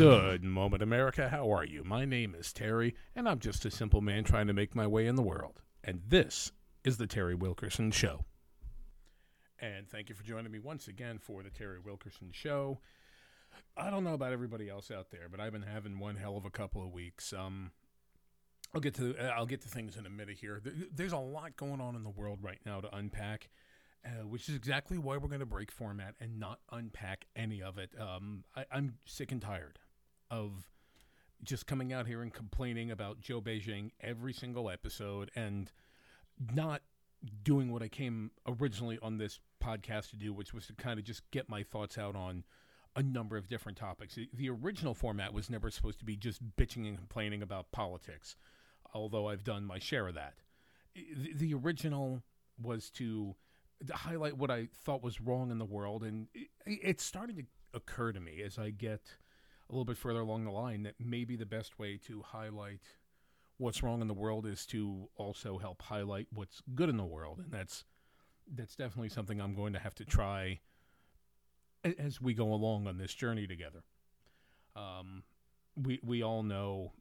Good moment, America. How are you? My name is Terry, and I'm just a simple man trying to make my way in the world. And this is the Terry Wilkerson Show. And thank you for joining me once again for the Terry Wilkerson Show. I don't know about everybody else out there, but I've been having one hell of a couple of weeks. Um, I'll get to I'll get to things in a minute here. There's a lot going on in the world right now to unpack uh, which is exactly why we're going to break format and not unpack any of it. Um, I, I'm sick and tired of just coming out here and complaining about Joe Beijing every single episode and not doing what I came originally on this podcast to do, which was to kind of just get my thoughts out on a number of different topics. The, original format was never supposed to be just bitching and complaining about politics, although I've done my share of that. The, original was to highlight what I thought was wrong in the world, and it, it's starting to occur to me as I get a little bit further along the line that maybe the best way to highlight what's wrong in the world is to also help highlight what's good in the world, and that's that's definitely something I'm going to have to try as we go along on this journey together. Um, we we all know,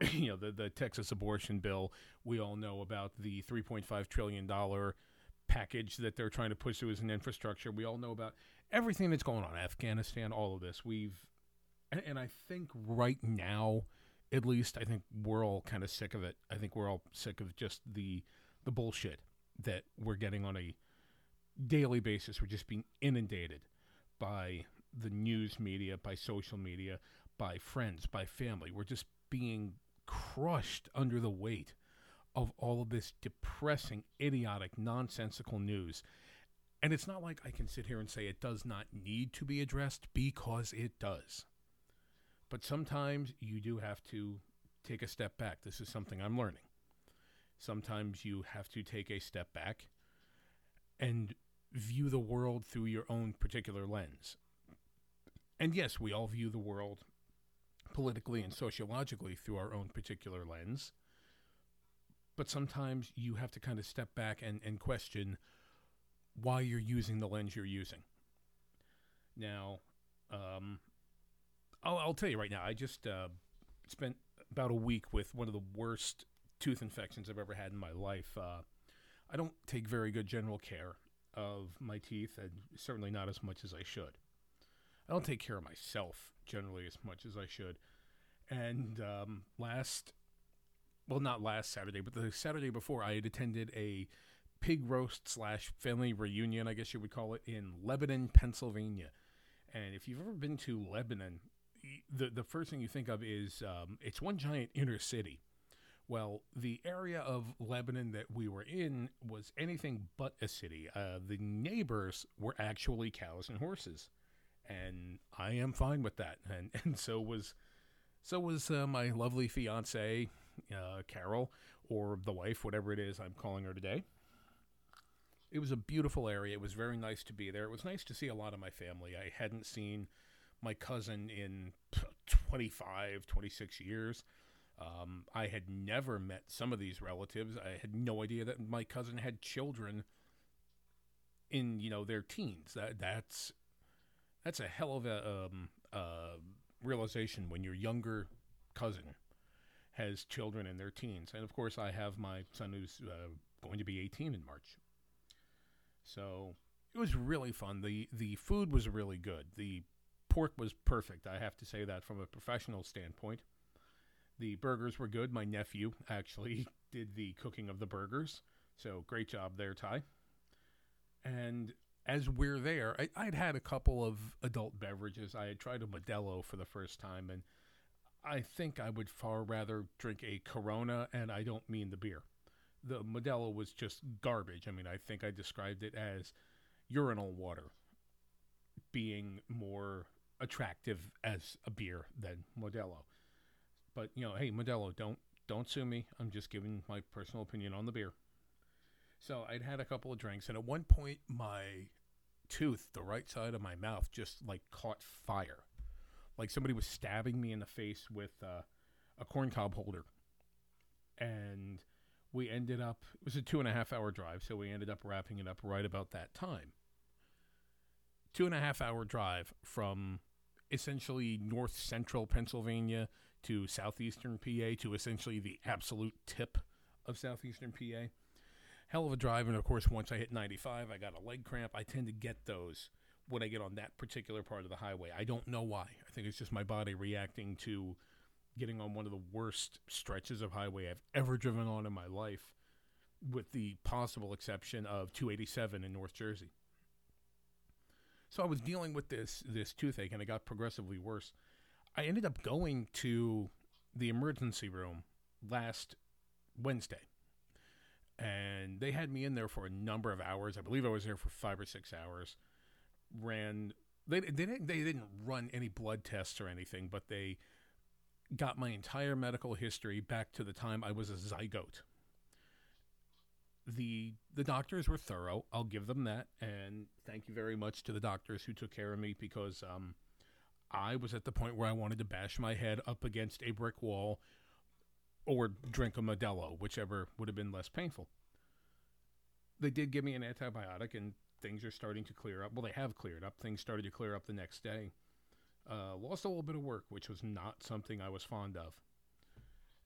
you know, the the Texas abortion bill. We all know about the 3.5 trillion dollar package that they're trying to push through as an infrastructure. We all know about everything that's going on, Afghanistan, all of this. We've, and, and I think right now, at least, I think we're all kind of sick of it. I think we're all sick of just the the bullshit that we're getting on a daily basis. We're just being inundated by the news media, by social media, by friends, by family. We're just being crushed under the weight of all of this depressing, idiotic, nonsensical news. And it's not like I can sit here and say it does not need to be addressed because it does. But sometimes you do have to take a step back. This is something I'm learning. Sometimes you have to take a step back and view the world through your own particular lens. And yes, we all view the world politically and sociologically through our own particular lens but sometimes you have to kind of step back and, and question why you're using the lens you're using. Now, um, I'll, I'll tell you right now, I just uh, spent about a week with one of the worst tooth infections I've ever had in my life. Uh, I don't take very good general care of my teeth, and certainly not as much as I should. I don't take care of myself generally as much as I should. And um, last well, not last Saturday, but the Saturday before, I had attended a pig roast slash family reunion, I guess you would call it, in Lebanon, Pennsylvania. And if you've ever been to Lebanon, the the first thing you think of is um, it's one giant inner city. Well, the area of Lebanon that we were in was anything but a city. Uh, the neighbors were actually cows and horses, and I am fine with that. And and so was so was uh, my lovely fiance uh, Carol, or the wife, whatever it is I'm calling her today. It was a beautiful area. It was very nice to be there. It was nice to see a lot of my family. I hadn't seen my cousin in 25, 26 years. Um, I had never met some of these relatives. I had no idea that my cousin had children in you know their teens. That that's that's a hell of a um, uh, realization when your younger cousin has children in their teens. And of course, I have my son who's uh, going to be 18 in March. So it was really fun. The the food was really good. The pork was perfect. I have to say that from a professional standpoint. The burgers were good. My nephew actually did the cooking of the burgers. So great job there, Ty. And as we're there, I, would had a couple of adult beverages. I had tried a Modelo for the first time, and I think I would far rather drink a Corona, and I don't mean the beer. The Modelo was just garbage. I mean, I think I described it as urinal water being more attractive as a beer than Modelo. But you know, hey, Modelo, don't don't sue me. I'm just giving my personal opinion on the beer. So I'd had a couple of drinks, and at one point, my tooth, the right side of my mouth, just like caught fire like somebody was stabbing me in the face with uh, a corncob holder. And we ended up, it was a two and a half hour drive, so we ended up wrapping it up right about that time. Two and a half hour drive from essentially north central Pennsylvania to southeastern PA to essentially the absolute tip of southeastern PA. Hell of a drive, and of course, once I hit 95, I got a leg cramp. I tend to get those when I get on that particular part of the highway. I don't know why. I think it's just my body reacting to getting on one of the worst stretches of highway I've ever driven on in my life, with the possible exception of 287 in North Jersey. So I was dealing with this this toothache, and it got progressively worse. I ended up going to the emergency room last Wednesday, and they had me in there for a number of hours. I believe I was there for five or six hours. Ran they they didn't they didn't run any blood tests or anything, but they got my entire medical history back to the time I was a zygote. The the doctors were thorough. I'll give them that, and thank you very much to the doctors who took care of me because um, I was at the point where I wanted to bash my head up against a brick wall or drink a Modelo, whichever would have been less painful. They did give me an antibiotic, and things are starting to clear up. Well, they have cleared up. Things started to clear up the next day. Uh, lost a little bit of work, which was not something I was fond of.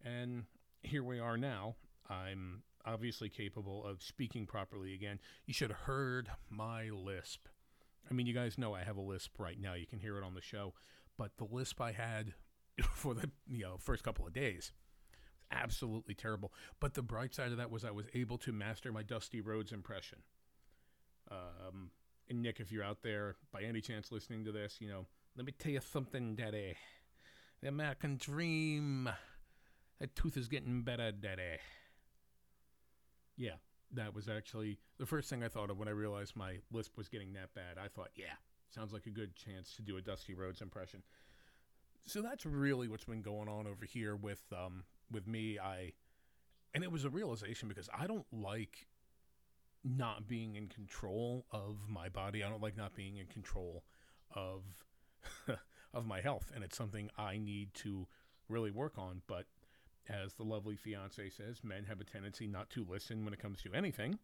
And here we are now. I'm obviously capable of speaking properly again. You should have heard my lisp. I mean, you guys know I have a lisp right now. You can hear it on the show. But the lisp I had for the you know first couple of days was absolutely terrible. But the bright side of that was I was able to master my Dusty Rhodes impression. Um, and Nick, if you're out there by any chance listening to this, you know, let me tell you something, Daddy. The American dream. That tooth is getting better, Daddy. Yeah, that was actually the first thing I thought of when I realized my lisp was getting that bad. I thought, yeah, sounds like a good chance to do a Dusty Rhodes impression. So that's really what's been going on over here with um, with me. I and it was a realization because I don't like not being in control of my body. I don't like not being in control of of my health, and it's something I need to really work on. But as the lovely fiance says, men have a tendency not to listen when it comes to anything.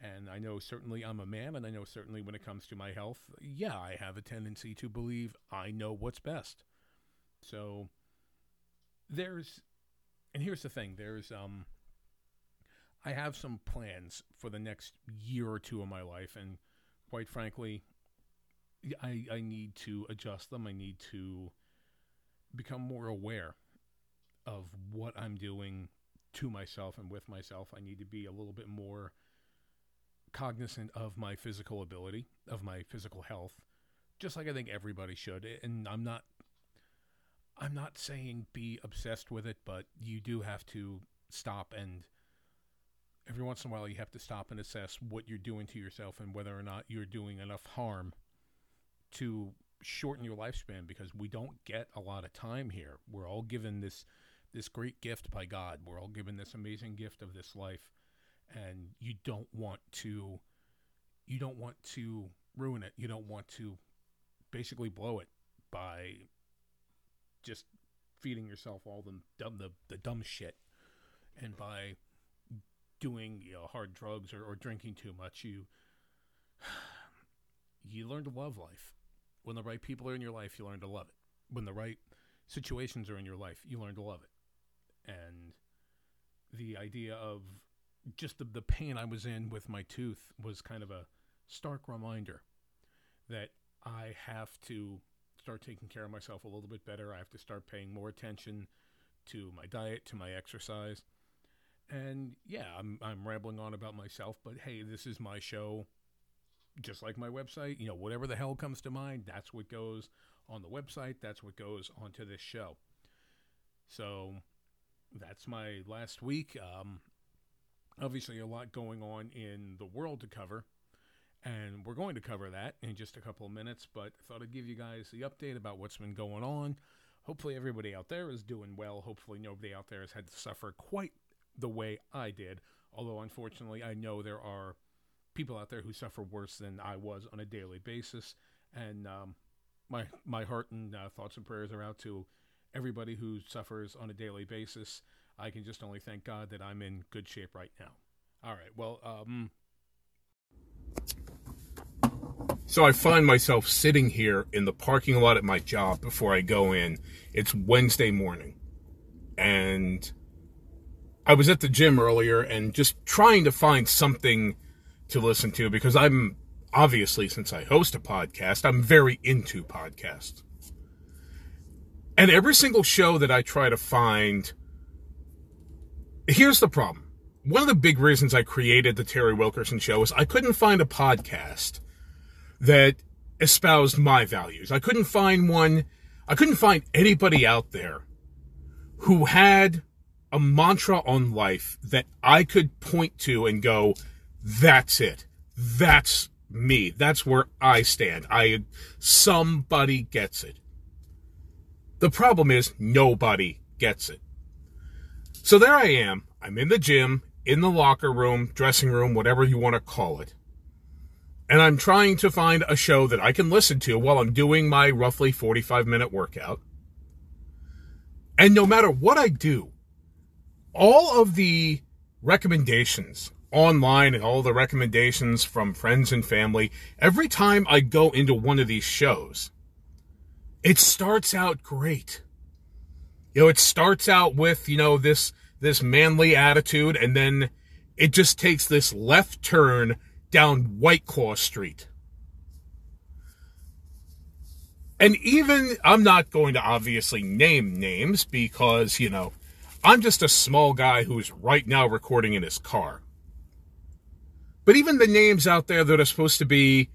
And I know certainly I'm a man, and I know certainly when it comes to my health, yeah, I have a tendency to believe I know what's best. So there's, and here's the thing: there's um, I have some plans for the next year or two of my life, and quite frankly, I I need to adjust them. I need to become more aware of what I'm doing to myself and with myself. I need to be a little bit more cognizant of my physical ability, of my physical health, just like I think everybody should. And I'm not I'm not saying be obsessed with it, but you do have to stop and every once in a while you have to stop and assess what you're doing to yourself and whether or not you're doing enough harm to shorten your lifespan because we don't get a lot of time here. We're all given this this great gift by God. We're all given this amazing gift of this life and you don't want to you don't want to ruin it. You don't want to basically blow it by just feeding yourself all the dumb the, the dumb shit and by doing you know hard drugs or, or drinking too much you you learn to love life when the right people are in your life you learn to love it when the right situations are in your life you learn to love it and the idea of just the, the pain i was in with my tooth was kind of a stark reminder that i have to start taking care of myself a little bit better. I have to start paying more attention to my diet, to my exercise. And yeah, I'm I'm rambling on about myself, but hey, this is my show. Just like my website, you know, whatever the hell comes to mind, that's what goes on the website, that's what goes onto this show. So that's my last week. Um, obviously, a lot going on in the world to cover. And we're going to cover that in just a couple of minutes, but I thought I'd give you guys the update about what's been going on. Hopefully, everybody out there is doing well. Hopefully, nobody out there has had to suffer quite the way I did. Although, unfortunately, I know there are people out there who suffer worse than I was on a daily basis. And um, my, my heart and uh, thoughts and prayers are out to everybody who suffers on a daily basis. I can just only thank God that I'm in good shape right now. All right. Well, um, So I find myself sitting here in the parking lot at my job before I go in. It's Wednesday morning. And I was at the gym earlier and just trying to find something to listen to because I'm obviously, since I host a podcast, I'm very into podcasts. And every single show that I try to find, here's the problem. One of the big reasons I created the Terry Wilkerson show is I couldn't find a podcast that espoused my values. I couldn't find one, I couldn't find anybody out there who had a mantra on life that I could point to and go, that's it. That's me. That's where I stand. I, somebody gets it. The problem is nobody gets it. So there I am. I'm in the gym, in the locker room, dressing room, whatever you want to call it and I'm trying to find a show that I can listen to while I'm doing my roughly 45 minute workout. And no matter what I do, all of the recommendations online and all the recommendations from friends and family, every time I go into one of these shows, it starts out great. You know, it starts out with, you know, this this manly attitude and then it just takes this left turn down White Claw Street. And even, I'm not going to obviously name names because, you know, I'm just a small guy who's right now recording in his car. But even the names out there that are supposed to be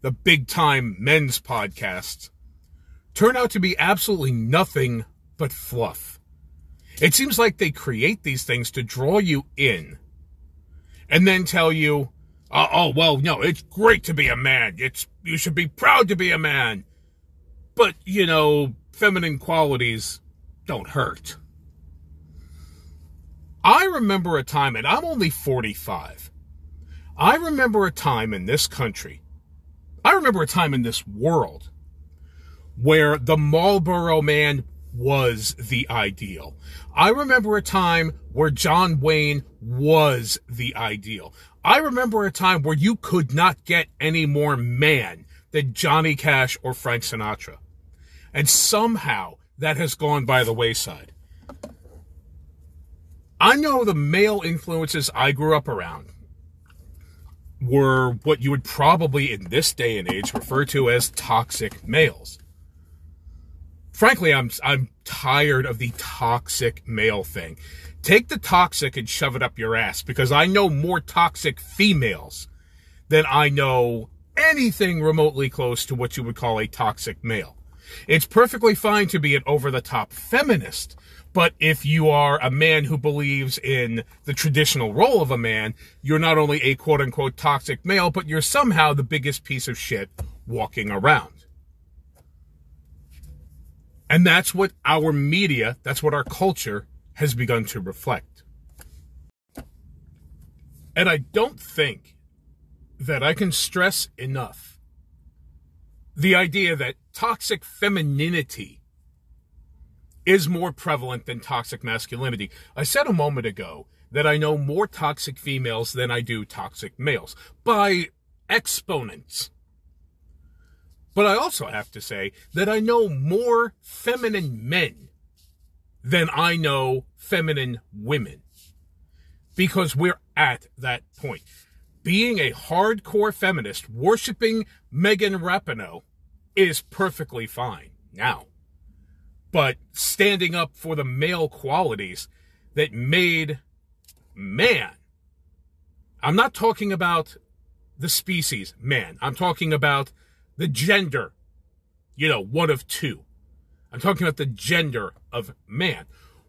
the big time men's podcasts turn out to be absolutely nothing but fluff. It seems like they create these things to draw you in and then tell you, uh, oh, well, no, it's great to be a man. It's, you should be proud to be a man. But, you know, feminine qualities don't hurt. I remember a time, and I'm only 45. I remember a time in this country, I remember a time in this world where the Marlboro man was the ideal. I remember a time where John Wayne was the ideal. I remember a time where you could not get any more man than Johnny Cash or Frank Sinatra. And somehow that has gone by the wayside. I know the male influences I grew up around were what you would probably in this day and age refer to as toxic males. Frankly, I'm I'm tired of the toxic male thing. Take the toxic and shove it up your ass because I know more toxic females than I know anything remotely close to what you would call a toxic male. It's perfectly fine to be an over the top feminist, but if you are a man who believes in the traditional role of a man, you're not only a quote unquote toxic male, but you're somehow the biggest piece of shit walking around. And that's what our media, that's what our culture has begun to reflect. And I don't think that I can stress enough the idea that toxic femininity is more prevalent than toxic masculinity. I said a moment ago that I know more toxic females than I do toxic males by exponents. But I also have to say that I know more feminine men than I know feminine women. Because we're at that point. Being a hardcore feminist, worshiping Megan Rapinoe is perfectly fine now. But standing up for the male qualities that made man, I'm not talking about the species man, I'm talking about the gender, you know, one of two. I'm talking about the gender of man.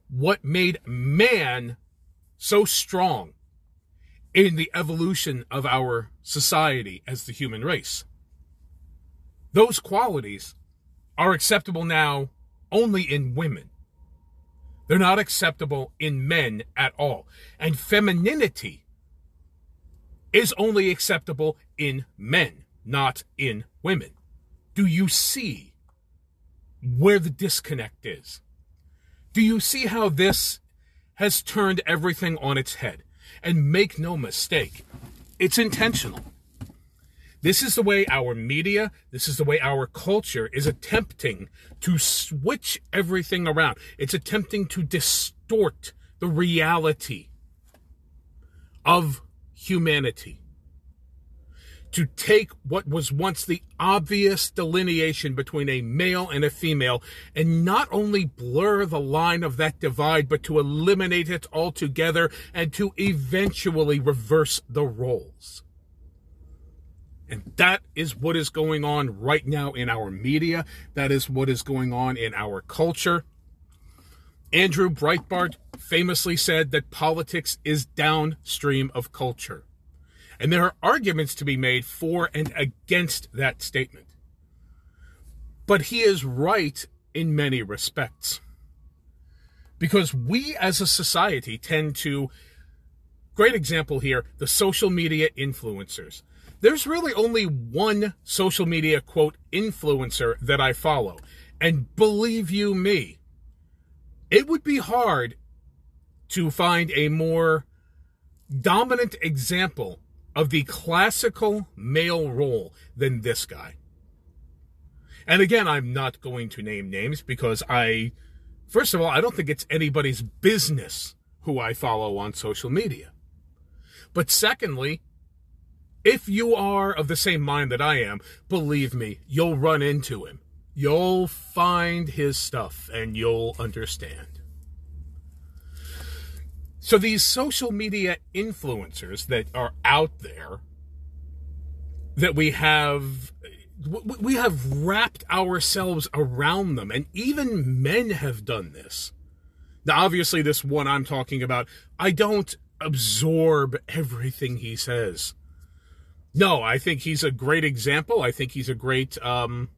What made man so strong in the evolution of our society as the human race? Those qualities are acceptable now only in women. They're not acceptable in men at all. And femininity is only acceptable in men, not in women. Do you see where the disconnect is. Do you see how this has turned everything on its head? And make no mistake, it's intentional. This is the way our media, this is the way our culture is attempting to switch everything around. It's attempting to distort the reality of humanity. To take what was once the obvious delineation between a male and a female and not only blur the line of that divide, but to eliminate it altogether and to eventually reverse the roles. And that is what is going on right now in our media. That is what is going on in our culture. Andrew Breitbart famously said that politics is downstream of culture. And there are arguments to be made for and against that statement. But he is right in many respects. Because we as a society tend to, great example here, the social media influencers. There's really only one social media quote influencer that I follow. And believe you me, it would be hard to find a more dominant example of the classical male role than this guy. And again, I'm not going to name names because I, first of all, I don't think it's anybody's business who I follow on social media. But secondly, if you are of the same mind that I am, believe me, you'll run into him. You'll find his stuff and you'll understand. So these social media influencers that are out there that we have we have wrapped ourselves around them and even men have done this. Now obviously this one I'm talking about, I don't absorb everything he says. No, I think he's a great example. I think he's a great um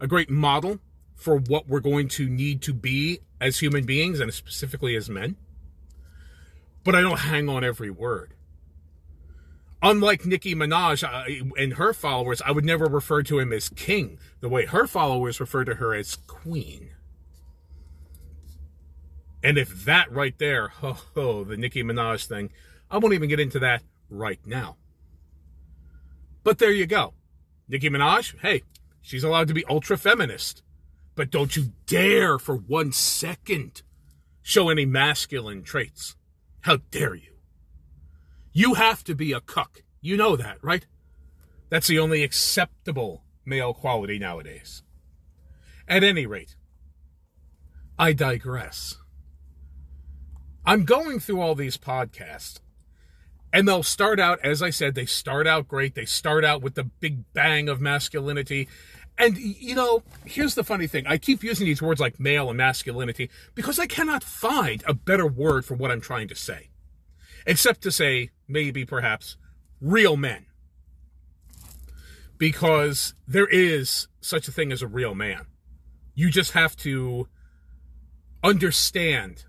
a great model for what we're going to need to be as human beings and specifically as men but I don't hang on every word. Unlike Nicki Minaj uh, and her followers, I would never refer to him as king the way her followers refer to her as queen. And if that right there, oh, oh, the Nicki Minaj thing, I won't even get into that right now. But there you go. Nicki Minaj, hey, she's allowed to be ultra feminist. But don't you dare for one second show any masculine traits. How dare you? You have to be a cuck. You know that, right? That's the only acceptable male quality nowadays. At any rate, I digress. I'm going through all these podcasts, and they'll start out, as I said, they start out great. They start out with the big bang of masculinity, and, you know, here's the funny thing. I keep using these words like male and masculinity because I cannot find a better word for what I'm trying to say. Except to say, maybe, perhaps, real men. Because there is such a thing as a real man. You just have to understand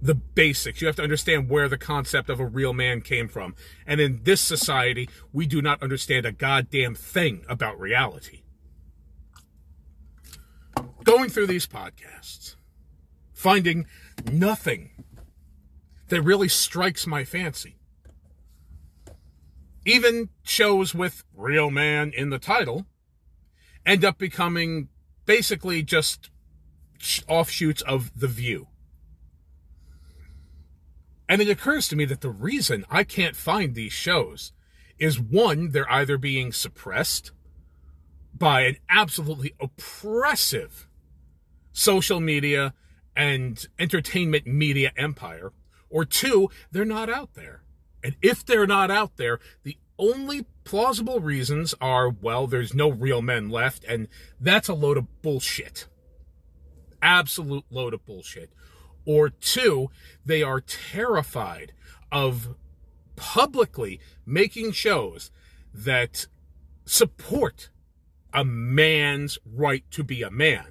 the basics. You have to understand where the concept of a real man came from. And in this society, we do not understand a goddamn thing about reality. Going through these podcasts, finding nothing that really strikes my fancy. Even shows with real man in the title end up becoming basically just offshoots of The View and it occurs to me that the reason I can't find these shows is one, they're either being suppressed by an absolutely oppressive social media and entertainment media empire, or two, they're not out there. And if they're not out there, the only plausible reasons are well, there's no real men left, and that's a load of bullshit. Absolute load of bullshit. Or two, they are terrified of publicly making shows that support a man's right to be a man.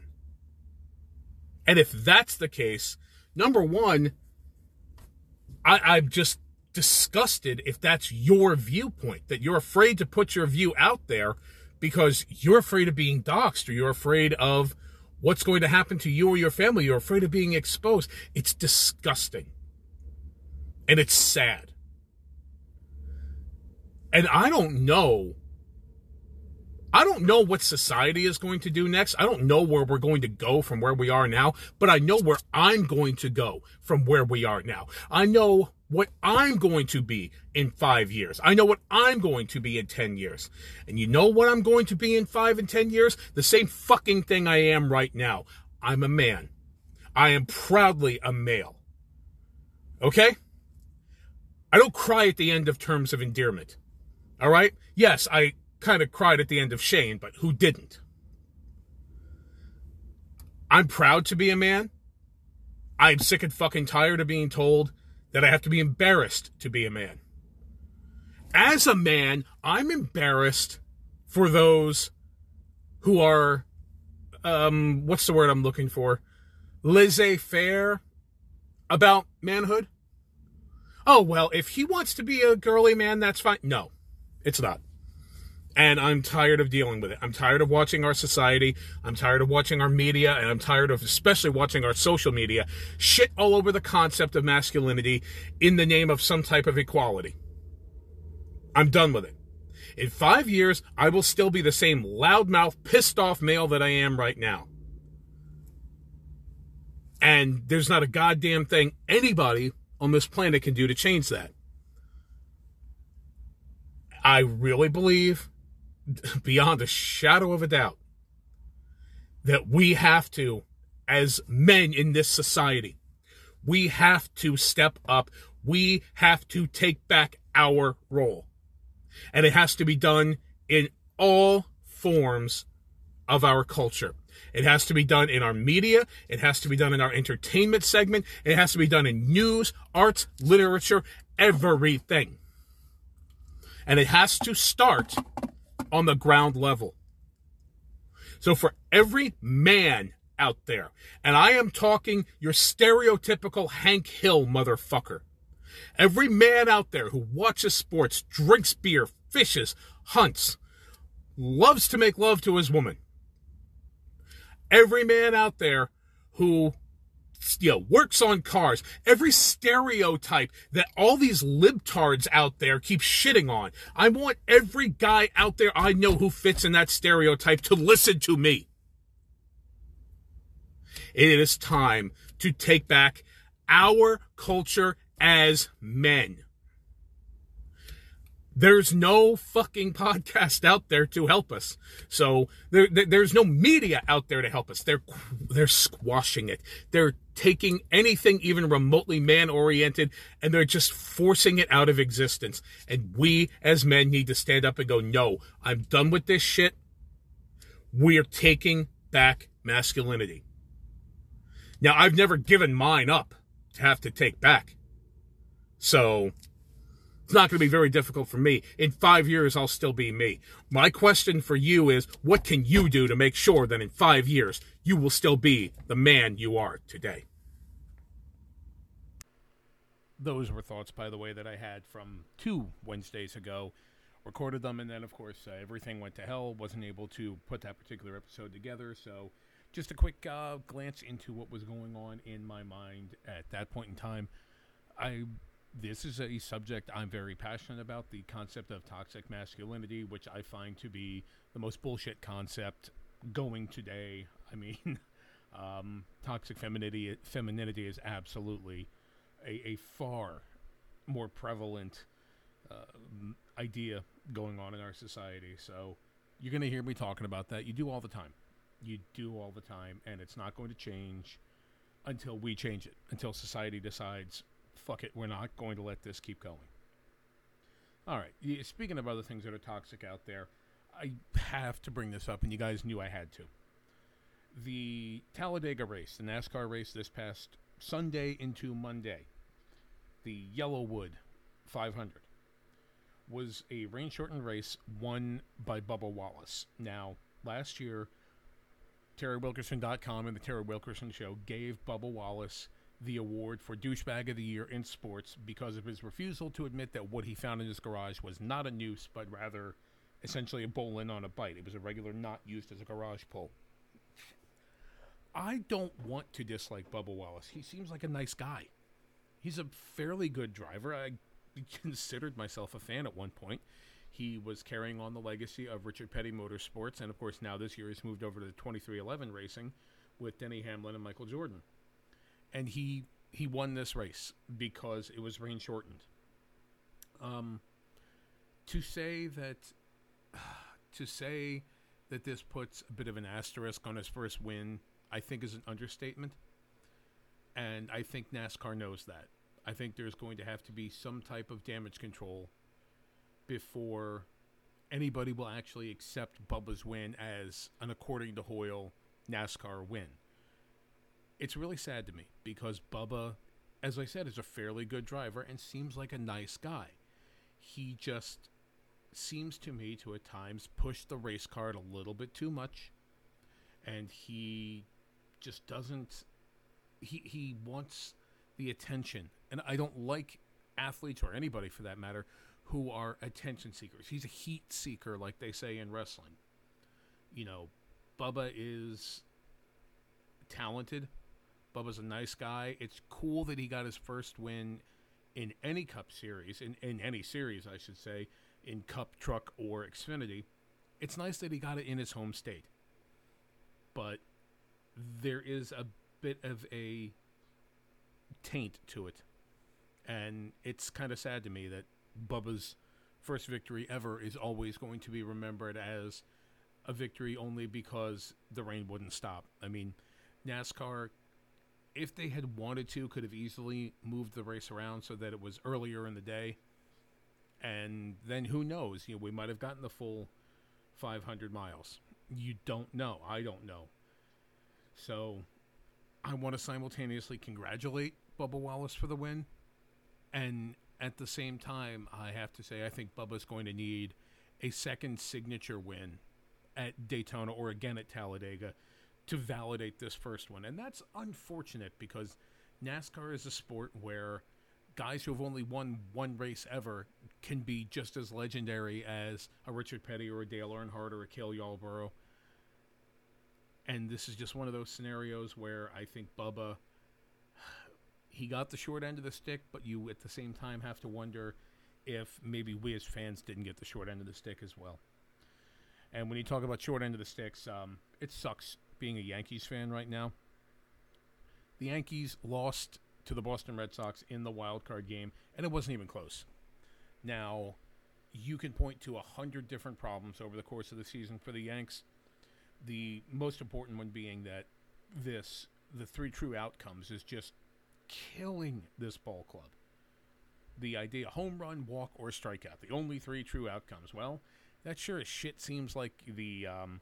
And if that's the case, number one, I, am just disgusted if that's your viewpoint, that you're afraid to put your view out there because you're afraid of being doxxed or you're afraid of what's going to happen to you or your family. You're afraid of being exposed. It's disgusting. And it's sad. And I don't know. I don't know what society is going to do next. I don't know where we're going to go from where we are now, but I know where I'm going to go from where we are now. I know what I'm going to be in five years. I know what I'm going to be in 10 years. And you know what I'm going to be in five and 10 years? The same fucking thing I am right now. I'm a man. I am proudly a male. Okay? I don't cry at the end of terms of endearment. All right? Yes, I kind of cried at the end of Shane, but who didn't? I'm proud to be a man. I'm sick and fucking tired of being told that I have to be embarrassed to be a man. As a man, I'm embarrassed for those who are, um, what's the word I'm looking for? Laissez faire about manhood. Oh, well, if he wants to be a girly man, that's fine. No, it's not. And I'm tired of dealing with it. I'm tired of watching our society. I'm tired of watching our media. And I'm tired of especially watching our social media shit all over the concept of masculinity in the name of some type of equality. I'm done with it. In five years, I will still be the same loudmouth, pissed off male that I am right now. And there's not a goddamn thing anybody on this planet can do to change that. I really believe beyond a shadow of a doubt that we have to, as men in this society, we have to step up. We have to take back our role. And it has to be done in all forms of our culture. It has to be done in our media. It has to be done in our entertainment segment. It has to be done in news, arts, literature, everything. And it has to start on the ground level. So for every man out there, and I am talking your stereotypical Hank Hill motherfucker, every man out there who watches sports, drinks beer, fishes, hunts, loves to make love to his woman, every man out there who you know, works on cars. Every stereotype that all these libtards out there keep shitting on. I want every guy out there I know who fits in that stereotype to listen to me. It is time to take back our culture as men. There's no fucking podcast out there to help us. So there, there's no media out there to help us. They're they're squashing it. They're taking anything even remotely man oriented and they're just forcing it out of existence. And we as men need to stand up and go, "No, I'm done with this shit. We're taking back masculinity." Now, I've never given mine up to have to take back. So it's not going to be very difficult for me. In five years, I'll still be me. My question for you is what can you do to make sure that in five years, you will still be the man you are today? Those were thoughts, by the way, that I had from two Wednesdays ago. Recorded them, and then, of course, uh, everything went to hell. Wasn't able to put that particular episode together. So, just a quick uh, glance into what was going on in my mind at that point in time. I this is a subject I'm very passionate about the concept of toxic masculinity, which I find to be the most bullshit concept going today. I mean, um, toxic femininity, femininity is absolutely a, a far more prevalent uh, idea going on in our society. So you're going to hear me talking about that. You do all the time. You do all the time, and it's not going to change until we change it, until society decides fuck it, we're not going to let this keep going. All right. Speaking of other things that are toxic out there, I have to bring this up, and you guys knew I had to. The Talladega race, the NASCAR race this past Sunday into Monday, the YellaWood 500, was a rain shortened race won by Bubba Wallace. Now, last year, TerryWilkerson.com and the Terry Wilkerson Show gave Bubba Wallace the award for douchebag of the year in sports because of his refusal to admit that what he found in his garage was not a noose, but rather essentially a bowline on a bite. It was a regular knot used as a garage pole. I don't want to dislike Bubba Wallace. He seems like a nice guy. He's a fairly good driver. I considered myself a fan at one point. He was carrying on the legacy of Richard Petty Motorsports, and of course, now this year he's moved over to the 23XI Racing with Denny Hamlin and Michael Jordan. And he he won this race because it was rain shortened. Um, to say that to say that this puts a bit of an asterisk on his first win, I think is an understatement. And I think NASCAR knows that. I think there's going to have to be some type of damage control before anybody will actually accept Bubba's win as an according to Hoyle NASCAR win. It's really sad to me because Bubba, as I said, is a fairly good driver and seems like a nice guy. He just seems to me to at times push the race card a little bit too much and he just doesn't he he wants the attention and I don't like athletes or anybody for that matter who are attention seekers. He's a heat seeker like they say in wrestling. You know, Bubba is talented. Bubba's a nice guy. It's cool that he got his first win in any cup series, in, in any series, I should say, in Cup, Truck, or Xfinity. It's nice that he got it in his home state. But there is a bit of a taint to it. And it's kind of sad to me that Bubba's first victory ever is always going to be remembered as a victory only because the rain wouldn't stop. I mean, NASCAR, if they had wanted to, could have easily moved the race around so that it was earlier in the day and then who knows? You know, we might have gotten the full 500 miles. You don't know. I don't know. So, I want to simultaneously congratulate Bubba Wallace for the win, and at the same time, I have to say I think Bubba's going to need a second signature win at Daytona or again at Talladega to validate this first one, and that's unfortunate because NASCAR is a sport where guys who have only won one race ever can be just as legendary as a Richard Petty or a Dale Earnhardt or a Cale Yarborough. And this is just one of those scenarios where I think Bubba, he got the short end of the stick, but you at the same time have to wonder if maybe we as fans didn't get the short end of the stick as well. And when you talk about short end of the sticks, um, it sucks being a Yankees fan right now. The Yankees lost to the Boston Red Sox in the wild card game, and it wasn't even close. Now, you can point to a hundred different problems over the course of the season for the Yanks. The most important one being that this, the three true outcomes, is just killing this ball club. The idea home run, walk, or strikeout, the only three true outcomes. Well, that sure as shit seems like the um,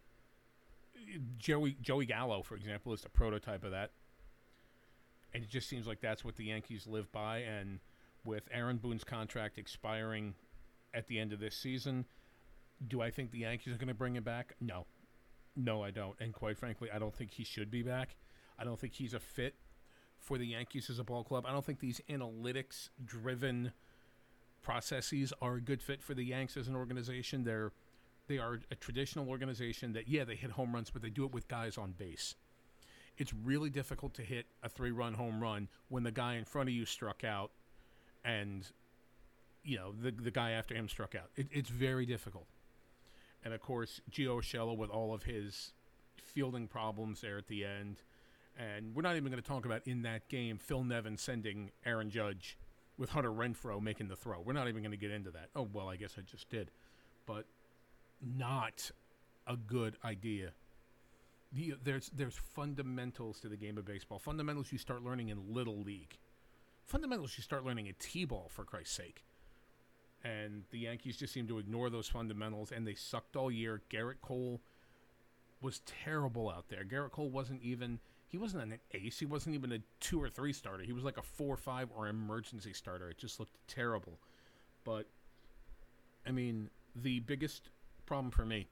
Joey Joey Gallo, for example, is the prototype of that and it just seems like that's what the Yankees live by. And with Aaron Boone's contract expiring at the end of this season, do I think the Yankees are going to bring him back? No, no, I don't. And quite frankly, I don't think he should be back. I don't think he's a fit for the Yankees as a ball club. I don't think these analytics driven processes are a good fit for the Yanks as an organization. They're they are a traditional organization that yeah, they hit home runs, but they do it with guys on base it's really difficult to hit a three run home run when the guy in front of you struck out and you know the the guy after him struck out. It, it's very difficult. And of course, Gio Urshela with all of his fielding problems there at the end. And we're not even going to talk about in that game Phil Nevin sending Aaron Judge with Hunter Renfroe making the throw. We're not even going to get into that. Oh, well, I guess I just did. But not a good idea the, there's there's fundamentals to the game of baseball. Fundamentals you start learning in little league. Fundamentals you start learning in t-ball for Christ's sake. And the Yankees just seem to ignore those fundamentals, and they sucked all year. Gerrit Cole was terrible out there. Gerrit Cole wasn't even he wasn't an ace. He wasn't even a two or three starter. He was like a four or five or emergency starter. It just looked terrible. But I mean, the biggest problem for me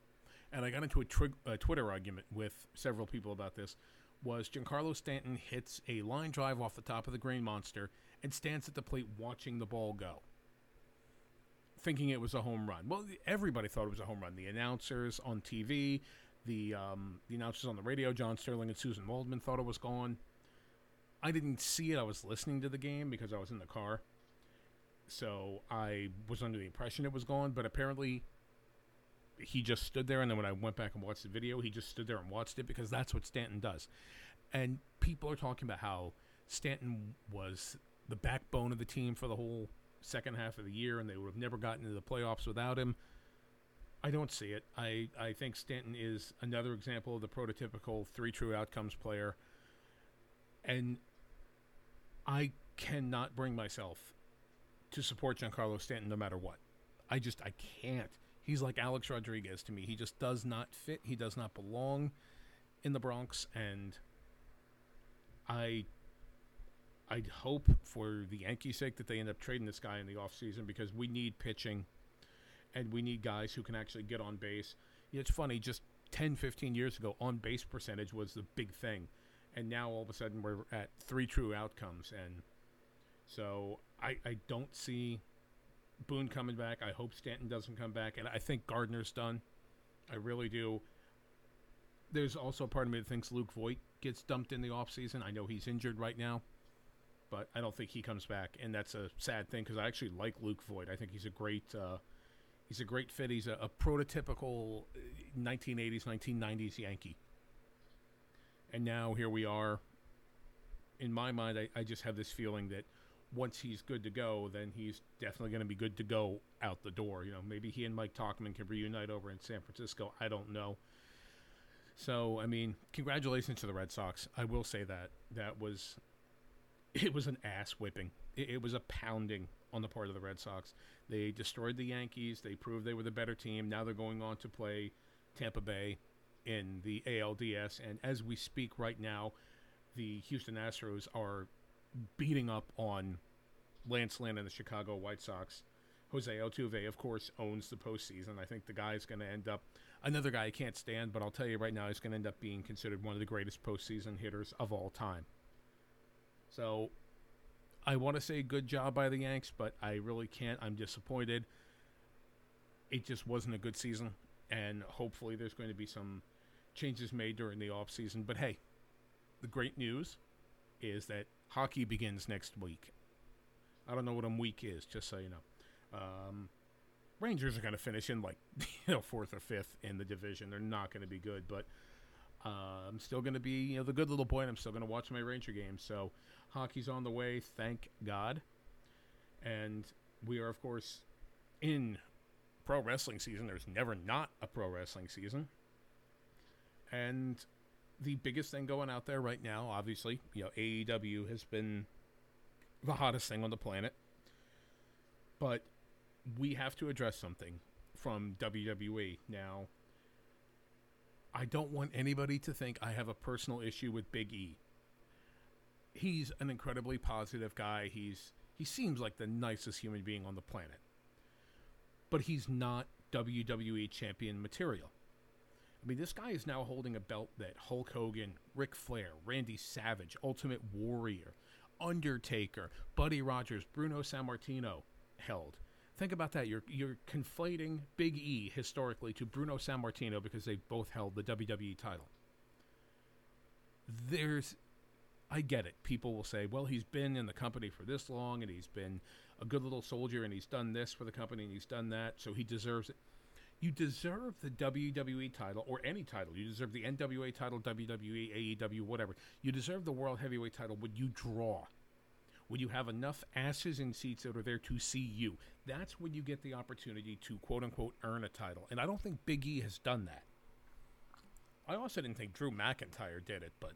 and I got into a, a Twitter argument with several people about this, was Giancarlo Stanton hits a line drive off the top of the Green Monster and stands at the plate watching the ball go, thinking it was a home run. Well, everybody thought it was a home run. The announcers on TV, the um, the announcers on the radio, John Sterling and Suzyn Waldman thought it was gone. I didn't see it. I was listening to the game because I was in the car. So I was under the impression it was gone, but apparently he just stood there, and then when I went back and watched the video, he just stood there and watched it because that's what Stanton does. And people are talking about how Stanton was the backbone of the team for the whole second half of the year, and they would have never gotten into the playoffs without him. I don't see it. I, I think Stanton is another example of the prototypical three true outcomes player. And I cannot bring myself to support Giancarlo Stanton no matter what. I just I can't. He's like Alex Rodriguez to me. He just does not fit. He does not belong in the Bronx and I I'd hope for the Yankees' sake that they end up trading this guy in the offseason because we need pitching and we need guys who can actually get on base. it's funny, just 10, 15 years ago, on base percentage was the big thing. And now all of a sudden we're at three true outcomes. And so I, I don't see Boone coming back. I hope Stanton doesn't come back. And I think Gardner's done. I really do. There's also a part of me that thinks Luke Voit gets dumped in the offseason. I know he's injured right now, but I don't think he comes back. And that's a sad thing because I actually like Luke Voit. I think he's a great. Uh, He's a great fit. He's a, a prototypical 1980s, uh, 1990s Yankee. And now here we are. In my mind, I, I just have this feeling that once he's good to go, then he's definitely going to be good to go out the door. You know, maybe he and Mike Tauchman can reunite over in San Francisco. I don't know. So, I mean, congratulations to the Red Sox. I will say that that was it was an ass whipping. It, it was a pounding on the part of the Red Sox. They destroyed the Yankees. They proved they were the better team. Now they're going on to play Tampa Bay in the ALDS. And as we speak right now, the Houston Astros are beating up on Lance Lynn and the Chicago White Sox. Jose Altuve, of course, owns the postseason. I think the guy is going to end up another guy I can't stand, but I'll tell you right now, he's going to end up being considered one of the greatest postseason hitters of all time. So I want to say good job by the Yanks, but I really can't. I'm disappointed. It just wasn't a good season, and hopefully there's going to be some changes made during the off season. But hey, the great news is that hockey begins next week. I don't know what a week is, just so you know. Um, Rangers are going to finish in like you know fourth or fifth in the division. They're not going to be good, but uh, I'm still going to be you know the good little boy. and I'm still going to watch my Ranger games. So Hockey's on the way, thank God. And we are, of course, in pro wrestling season. There's never not a pro wrestling season. And the biggest thing going out there right now, obviously, you know, AEW has been the hottest thing on the planet. But we have to address something from WWE. Now, I don't want anybody to think I have a personal issue with Big E he's an incredibly positive guy. He's he seems like the nicest human being on the planet. But he's not WWE champion material. I mean, this guy is now holding a belt that Hulk Hogan, Ric Flair, Randy Savage, Ultimate Warrior, Undertaker, Buddy Rogers, Bruno Sammartino held. Think about that. You're you're conflating Big E historically to Bruno Sammartino because they both held the WWE title. There's I get it. People will say, well, he's been in the company for this long and he's been a good little soldier and he's done this for the company and he's done that, so he deserves it. You deserve the WWE title or any title. You deserve the NWA title, WWE, AEW, whatever. You deserve the World Heavyweight title when you draw. When you have enough asses in seats that are there to see you. That's when you get the opportunity to quote unquote earn a title. And I don't think Big E has done that. I also didn't think Drew McIntyre did it, but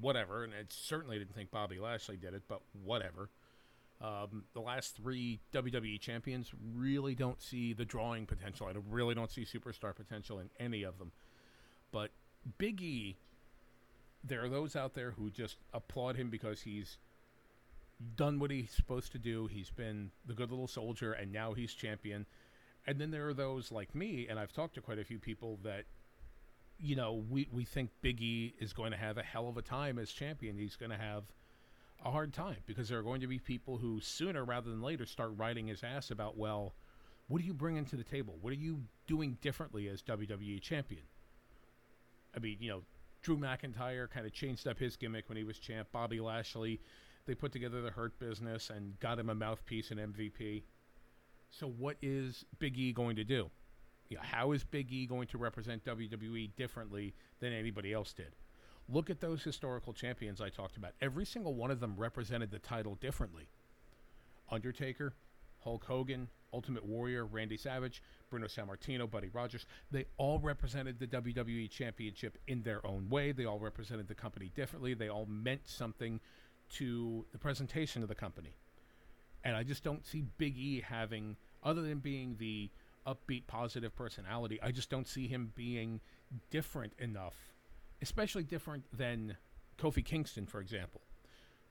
whatever. And I certainly didn't think Bobby Lashley did it, but whatever. Um, the last three WWE champions really don't see the drawing potential. I really don't see superstar potential in any of them. But Big E, there are those out there who just applaud him because he's done what he's supposed to do. He's been the good little soldier, and now he's champion. And then there are those like me, and I've talked to quite a few people that you know, we, we think Big E is going to have a hell of a time as champion. He's going to have a hard time because there are going to be people who sooner rather than later start writing his ass about, well, what are you bringing to the table? What are you doing differently as WWE champion? I mean, you know, Drew McIntyre kind of changed up his gimmick when he was champ. Bobby Lashley, they put together the Hurt Business and got him a mouthpiece and MVP. So, what is Big E going to do? You know, how is Big E going to represent WWE differently than anybody else did? Look at those historical champions I talked about. Every single one of them represented the title differently. Undertaker, Hulk Hogan, Ultimate Warrior, Randy Savage, Bruno Sammartino, Buddy Rogers, they all represented the WWE Championship in their own way. They all represented the company differently. They all meant something to the presentation of the company. And I just don't see Big E having, other than being the upbeat, positive personality, I just don't see him being different enough, especially different than Kofi Kingston, for example,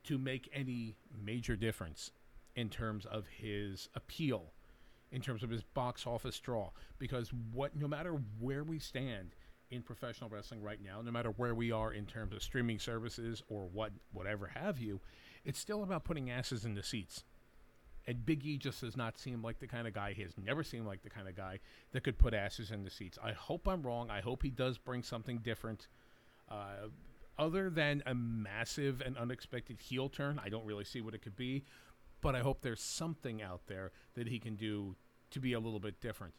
to make any major difference in terms of his appeal, in terms of his box office draw. Because what, no matter where we stand in professional wrestling right now, no matter where we are in terms of streaming services or what, whatever have you, it's still about putting asses in the seats. And Big E just does not seem like the kind of guy. He has never seemed like the kind of guy that could put asses in the seats. I hope I'm wrong. I hope he does bring something different. Uh, other than a massive and unexpected heel turn, I don't really see what it could be but I hope there's something out there that he can do to be a little bit different.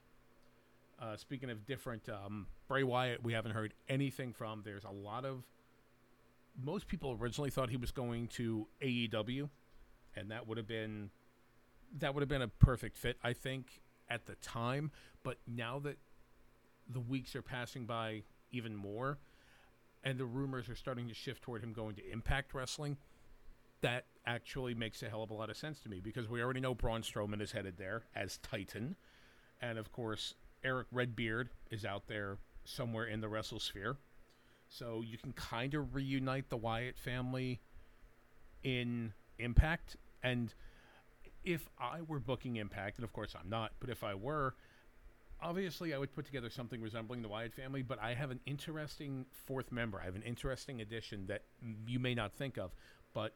Uh, speaking of different, um, Bray Wyatt, we haven't heard anything from. There's a lot of. Most people originally thought he was going to AEW, and that would have been that would have been a perfect fit, I think, at the time. But now that the weeks are passing by even more, and the rumors are starting to shift toward him going to Impact Wrestling, that actually makes a hell of a lot of sense to me because we already know Braun Strowman is headed there as Titan. And of course, Erick Redbeard is out there somewhere in the wrestle sphere, So you can kind of reunite the Wyatt family in Impact. And if I were booking Impact, and of course I'm not, but if I were, obviously I would put together something resembling the Wyatt family, but I have an interesting fourth member. I have an interesting addition that you may not think of, but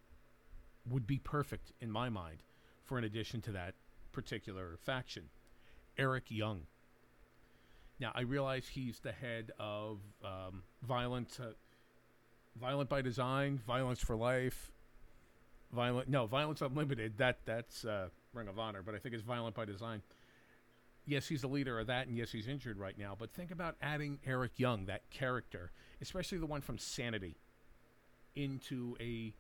would be perfect in my mind for an addition to that particular faction. Eric Young. Now I realize he's the head of um, Violent, uh, Violent by Design, Violence for Life, Violent. No, Violence Unlimited. That that's uh, Ring of Honor, but I think it's Violent by Design. Yes, he's the leader of that, and yes, he's injured right now. But think about adding Eric Young, that character, especially the one from Sanity, into a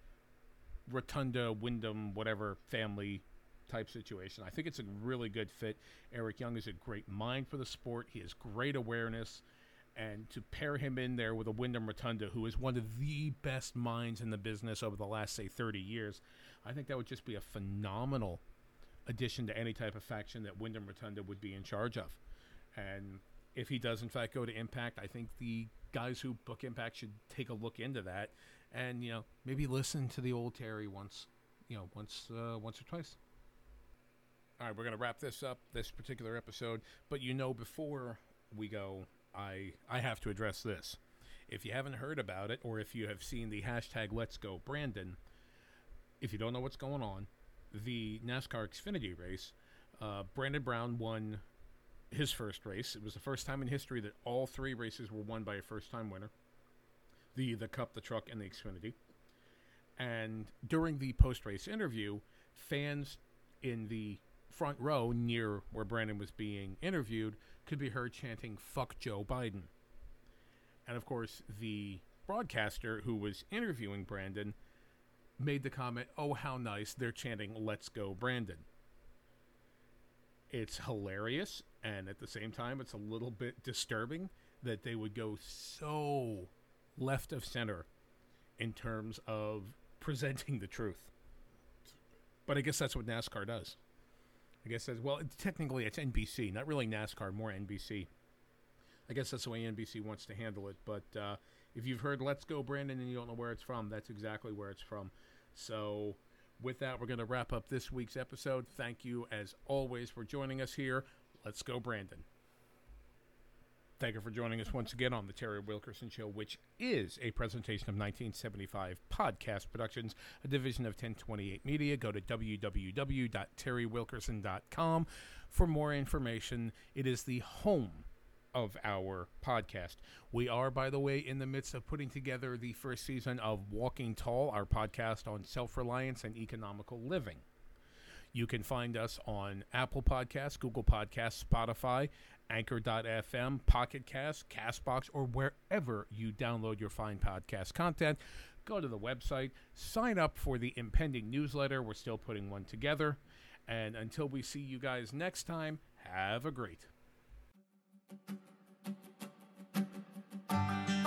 Rotunda, Wyndham, whatever family type situation. I think it's a really good fit. Eric Young is a great mind for the sport. He has great awareness. And to pair him in there with a Wyndham Rotunda, who is one of the best minds in the business over the last, say, 30 years, I think that would just be a phenomenal addition to any type of faction that Wyndham Rotunda would be in charge of. And if he does, in fact, go to Impact, I think the guys who book Impact should take a look into that and you know maybe listen to the old Terry once, you know once uh, once or twice. All right, we're gonna wrap this up this particular episode, but you know before we go, I I have to address this. If you haven't heard about it, or if you have seen the hashtag Let's Go Brandon, if you don't know what's going on, the NASCAR Xfinity race, uh, Brandon Brown won his first race. It was the first time in history that all three races were won by a first time winner the the Cup, the truck, and the Xfinity. And during the post race interview, fans in the front row near where Brandon was being interviewed could be heard chanting "Fuck Joe Biden." And of course, the broadcaster who was interviewing Brandon made the comment, "Oh, how nice! They're chanting "Let's go, Brandon." It's hilarious, and at the same time, it's a little bit disturbing that they would go so left of center in terms of presenting the truth. But I guess that's what NASCAR does. I guess that's, well, technically it's NBC, not really NASCAR, more NBC. I guess that's the way NBC wants to handle it. But uh, if you've heard Let's Go Brandon and you don't know where it's from, that's exactly where it's from. So with that, we're going to wrap up this week's episode. Thank you, as always, for joining us here. Let's go, Brandon. Thank you for joining us once again on the Terry Wilkerson Show, which is a presentation of 1975 Podcast Productions, a division of 1028 Media. Go to www.terrywilkerson.com for more information. It is the home of our podcast. We are, by the way, in the midst of putting together the first season of Walking Tall, our podcast on self reliance and economical living. You can find us on Apple Podcasts, Google Podcasts, Spotify, Anchor.fm, Pocket Cast, Castbox, or wherever you download your fine podcast content. Go to the website, sign up for the impending newsletter. We're still putting one together. And until we see you guys next time, have a great. Thank you.